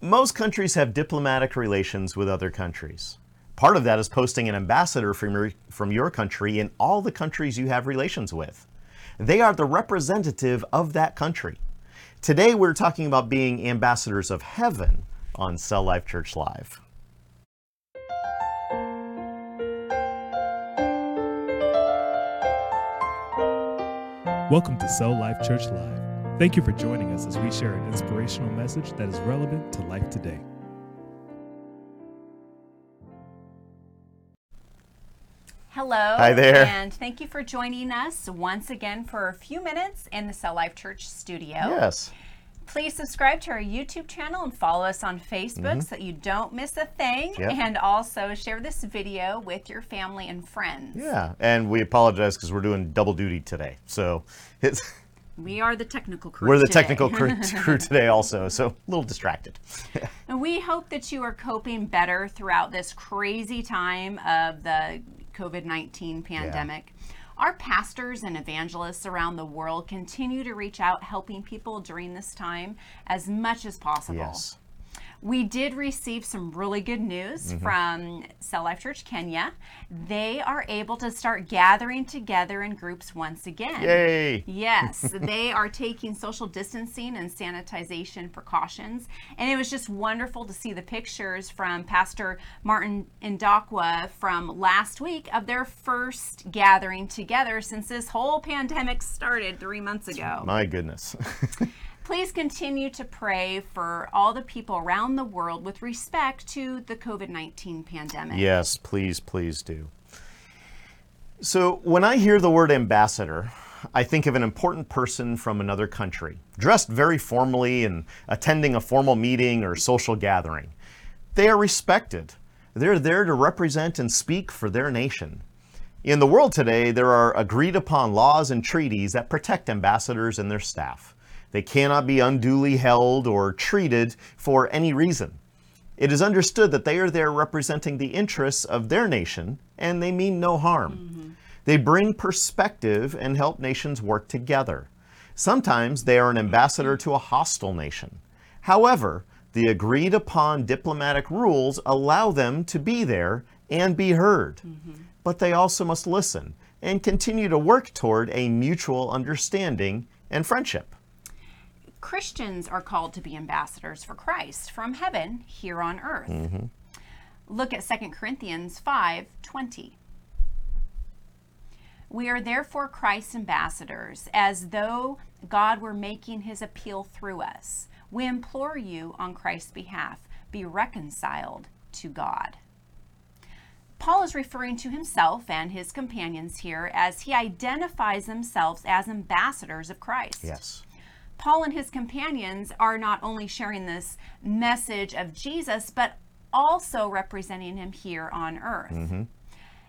Most countries have diplomatic relations with other countries. Part of that is posting an ambassador from your, from your country in all the countries you have relations with. They are the representative of that country. Today, we're talking about being ambassadors of heaven on Cell Life Church Live. Welcome to Cell Life Church Live. Thank you for joining us as we share an inspirational message that is relevant to life today. Hello. Hi there. And thank you for joining us once again for a few minutes in the Cell Life Church studio. Yes. Please subscribe to our YouTube channel and follow us on Facebook so that you don't miss a thing. Mm-hmm. Yep. And also share this video with your family and friends. Yeah, and we apologize because we're doing double duty today. So it's We are the technical crew. we're the today. technical crew, crew today also, so a little distracted. And we hope that you are coping better throughout this crazy time of the COVID 19 pandemic. Our pastors and evangelists around the world continue to reach out, helping people during this time as much as possible. Yes. We did receive some really good news mm-hmm. from Cell Life Church Kenya. They are able to start gathering together in groups once again. Yay! Yes, they are taking social distancing and sanitization precautions. And it was just wonderful to see the pictures from Pastor Martin Indakwa from last week of their first gathering together since this whole pandemic started three months ago. My goodness. Please continue to pray for all the people around the world with respect to the COVID 19 pandemic. yes, please, please do. So when I hear the word ambassador, I think of an important person from another country, dressed very formally and attending a formal meeting or social gathering. They are respected. They're there to represent and speak for their nation. In the world today, there are agreed upon laws and treaties that protect ambassadors and their staff. They cannot be unduly held or treated for any reason. It is understood that they are there representing the interests of their nation and they mean no harm. Mm-hmm. They bring perspective and help nations work together. Sometimes they are an ambassador to a hostile nation. However, the agreed upon diplomatic rules allow them to be there and be heard. Mm-hmm. But they also must listen and continue to work toward a mutual understanding and friendship. Christians are called to be ambassadors for Christ from heaven here on earth. Mm-hmm. Look at 2 Corinthians 5 20. We are therefore Christ's ambassadors, as though God were making his appeal through us. We implore you on Christ's behalf, be reconciled to God. Paul is referring to himself and his companions here as he identifies themselves as ambassadors of Christ. Yes. Paul and his companions are not only sharing this message of Jesus, but also representing him here on earth. Mm-hmm.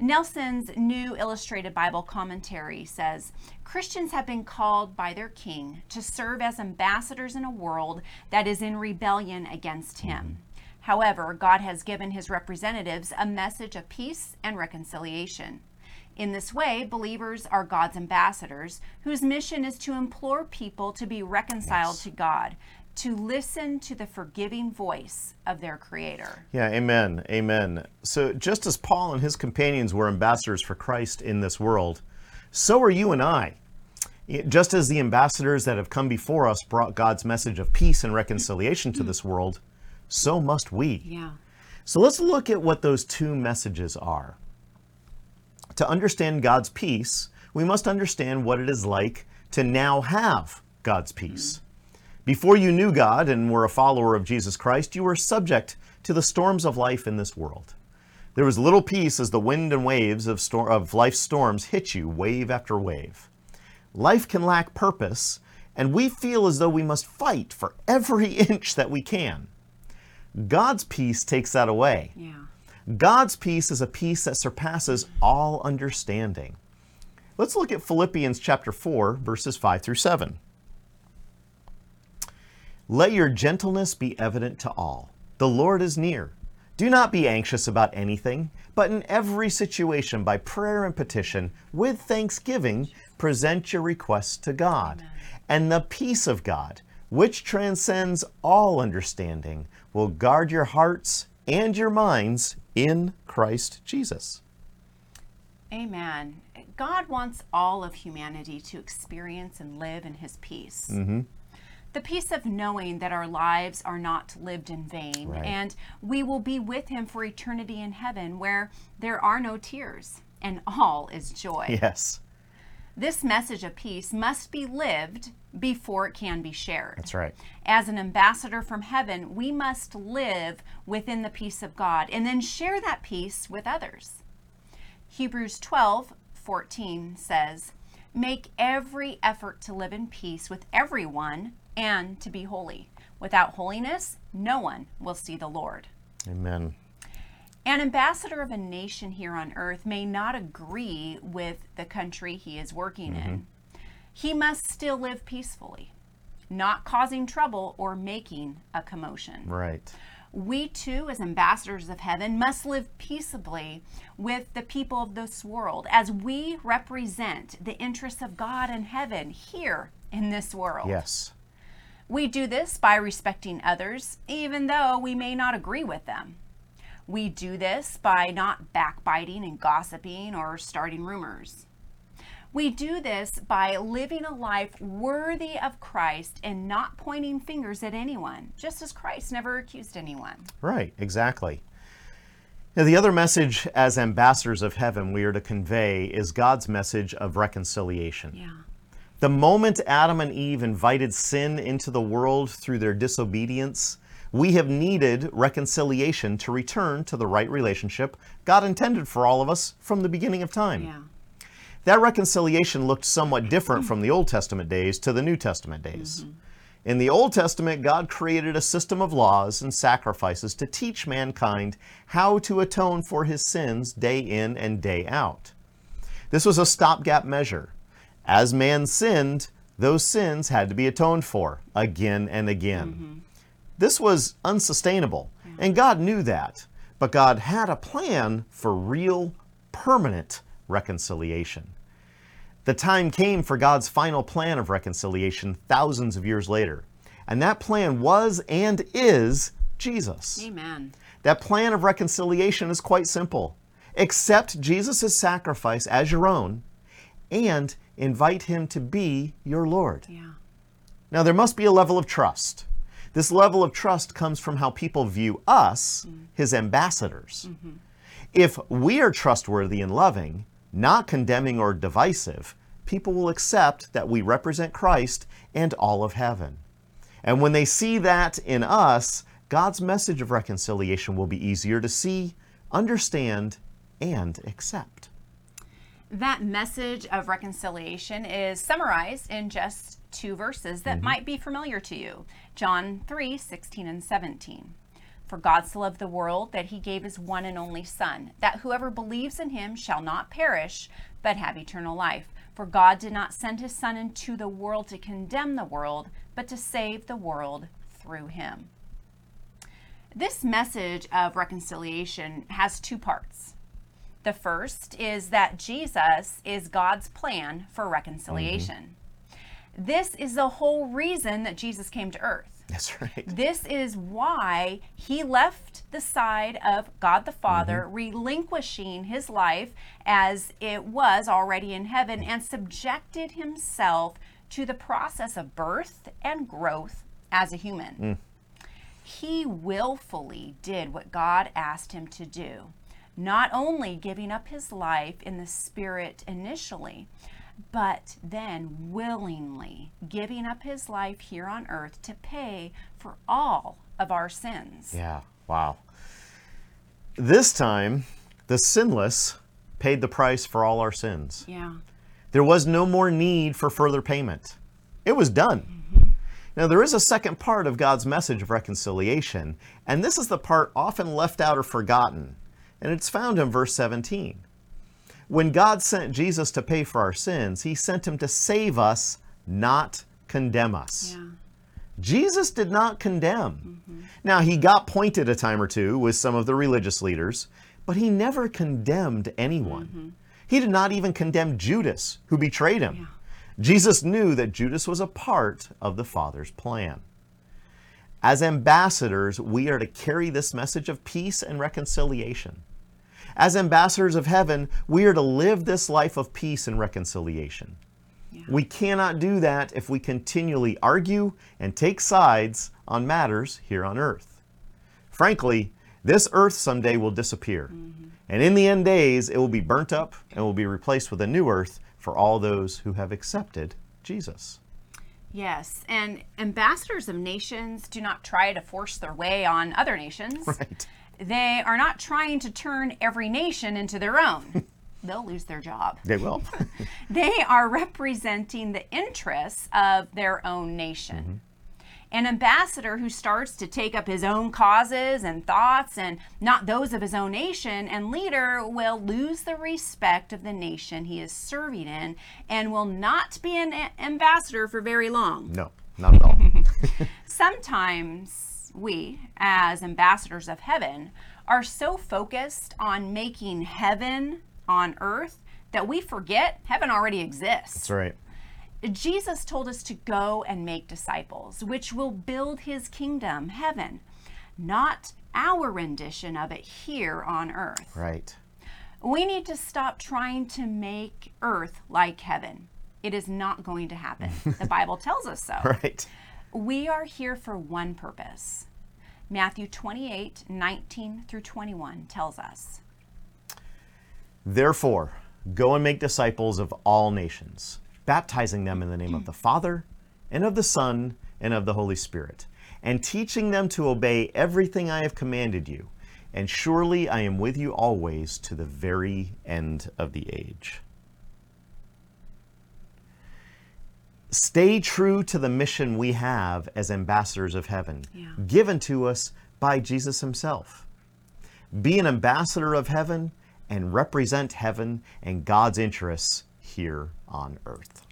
Nelson's New Illustrated Bible Commentary says Christians have been called by their king to serve as ambassadors in a world that is in rebellion against him. Mm-hmm. However, God has given his representatives a message of peace and reconciliation. In this way, believers are God's ambassadors, whose mission is to implore people to be reconciled to God, to listen to the forgiving voice of their Creator. Yeah, amen. Amen. So, just as Paul and his companions were ambassadors for Christ in this world, so are you and I. Just as the ambassadors that have come before us brought God's message of peace and reconciliation to this world, so must we. Yeah. So, let's look at what those two messages are. To understand God's peace, we must understand what it is like to now have God's peace. Before you knew God and were a follower of Jesus Christ, you were subject to the storms of life in this world. There was little peace as the wind and waves of, stor- of life's storms hit you wave after wave. Life can lack purpose, and we feel as though we must fight for every inch that we can. God's peace takes that away. Yeah. God's peace is a peace that surpasses all understanding. Let's look at Philippians chapter 4, verses 5 through 7. Let your gentleness be evident to all. The Lord is near. Do not be anxious about anything, but in every situation, by prayer and petition, with thanksgiving, present your requests to God. And the peace of God, which transcends all understanding, will guard your hearts and your minds in Christ Jesus. Amen. God wants all of humanity to experience and live in His peace. Mm-hmm. The peace of knowing that our lives are not lived in vain Right. and we will be with Him for eternity in heaven where there are no tears and all is joy. Yes, This message of peace must be lived before it can be shared. that's right. As an ambassador from heaven, we must live within the peace of God and then share that peace with others. Hebrews 12 14 says, Make every effort to live in peace with everyone and to be holy. Without holiness, no one will see the Lord. Amen. An ambassador of a nation here on earth may not agree with the country he is working in. Mm-hmm. He must still live peacefully, not causing trouble or making a commotion. Right. We too, as ambassadors of heaven, must live peaceably with the people of this world as we represent the interests of God and heaven here in this world. Yes. We do this by respecting others, even though we may not agree with them. We do this by not backbiting and gossiping or starting rumors. We do this by living a life worthy of Christ and not pointing fingers at anyone, just as Christ never accused anyone. Right, exactly. Now, the other message as ambassadors of heaven we are to convey is God's message of reconciliation. Yeah. The moment Adam and Eve invited sin into the world through their disobedience, we have needed reconciliation to return to the right relationship God intended for all of us from the beginning of time. Yeah. That reconciliation looked somewhat different from the Old Testament days to the New Testament days. Mm-hmm. In the Old Testament, God created a system of laws and sacrifices to teach mankind how to atone for his sins day in and day out. This was a stopgap measure. As man sinned, those sins had to be atoned for again and again. Mm-hmm. This was unsustainable, and God knew that. But God had a plan for real, permanent reconciliation. The time came for God's final plan of reconciliation thousands of years later. And that plan was and is Jesus. Amen. That plan of reconciliation is quite simple. Accept Jesus' sacrifice as your own and invite him to be your Lord. Yeah. Now, there must be a level of trust. This level of trust comes from how people view us, mm-hmm. his ambassadors. Mm-hmm. If we are trustworthy and loving, not condemning or divisive, people will accept that we represent Christ and all of heaven. And when they see that in us, God's message of reconciliation will be easier to see, understand, and accept. That message of reconciliation is summarized in just two verses that mm-hmm. might be familiar to you John 3 16 and 17. For God so loved the world that he gave his one and only Son, that whoever believes in him shall not perish, but have eternal life. For God did not send his Son into the world to condemn the world, but to save the world through him. This message of reconciliation has two parts. The first is that Jesus is God's plan for reconciliation. Mm-hmm. This is the whole reason that Jesus came to earth. That's right. This is why he left the side of God the Father, mm-hmm. relinquishing his life as it was already in heaven, mm-hmm. and subjected himself to the process of birth and growth as a human. Mm. He willfully did what God asked him to do, not only giving up his life in the spirit initially, but then willingly giving up his life here on earth to pay for all of our sins. Yeah, wow. This time, the sinless paid the price for all our sins. Yeah. There was no more need for further payment. It was done. Mm-hmm. Now, there is a second part of God's message of reconciliation, and this is the part often left out or forgotten, and it's found in verse 17. When God sent Jesus to pay for our sins, he sent him to save us, not condemn us. Yeah. Jesus did not condemn. Mm-hmm. Now, he got pointed a time or two with some of the religious leaders, but he never condemned anyone. Mm-hmm. He did not even condemn Judas, who betrayed him. Jesus knew that Judas was a part of the Father's plan. As ambassadors, we are to carry this message of peace and reconciliation. As ambassadors of heaven, we are to live this life of peace and reconciliation. Yeah. We cannot do that if we continually argue and take sides on matters here on earth. Frankly, this earth someday will disappear. Mm-hmm. And in the end days, it will be burnt up and will be replaced with a new earth for all those who have accepted Jesus. Yes, and ambassadors of nations do not try to force their way on other nations. Right. They are not trying to turn every nation into their own. They'll lose their job. They will. they are representing the interests of their own nation. Mm-hmm an ambassador who starts to take up his own causes and thoughts and not those of his own nation and leader will lose the respect of the nation he is serving in and will not be an ambassador for very long. No, not at all. Sometimes we, as ambassadors of heaven, are so focused on making heaven on earth that we forget heaven already exists. That's right. Jesus told us to go and make disciples, which will build his kingdom, heaven, not our rendition of it here on earth. Right. We need to stop trying to make earth like heaven. It is not going to happen. the Bible tells us so. Right. We are here for one purpose. Matthew 28 19 through 21 tells us. Therefore, go and make disciples of all nations baptizing them in the name of the Father, and of the Son, and of the Holy Spirit, and teaching them to obey everything I have commanded you. And surely I am with you always to the very end of the age. Stay true to the mission we have as ambassadors of heaven, yeah. given to us by Jesus Himself. Be an ambassador of heaven and represent heaven and God's interests here on earth.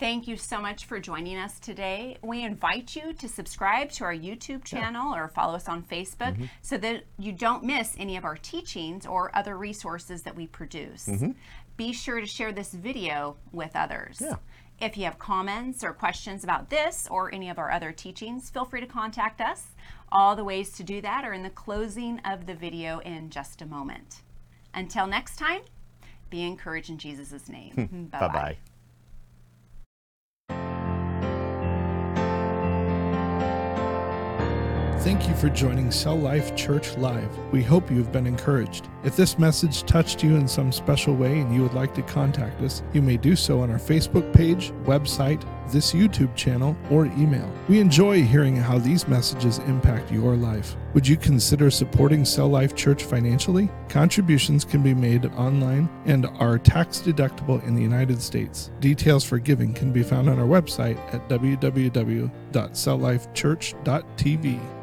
Thank you so much for joining us today. We invite you to subscribe to our YouTube channel yeah. or follow us on Facebook mm-hmm. so that you don't miss any of our teachings or other resources that we produce. Mm-hmm. Be sure to share this video with others. Yeah. If you have comments or questions about this or any of our other teachings, feel free to contact us. All the ways to do that are in the closing of the video in just a moment. Until next time, be encouraged in Jesus' name. bye bye. Thank you for joining Cell Life Church Live. We hope you have been encouraged. If this message touched you in some special way and you would like to contact us, you may do so on our Facebook page, website, this YouTube channel, or email. We enjoy hearing how these messages impact your life. Would you consider supporting Cell Life Church financially? Contributions can be made online and are tax deductible in the United States. Details for giving can be found on our website at www.celllifechurch.tv.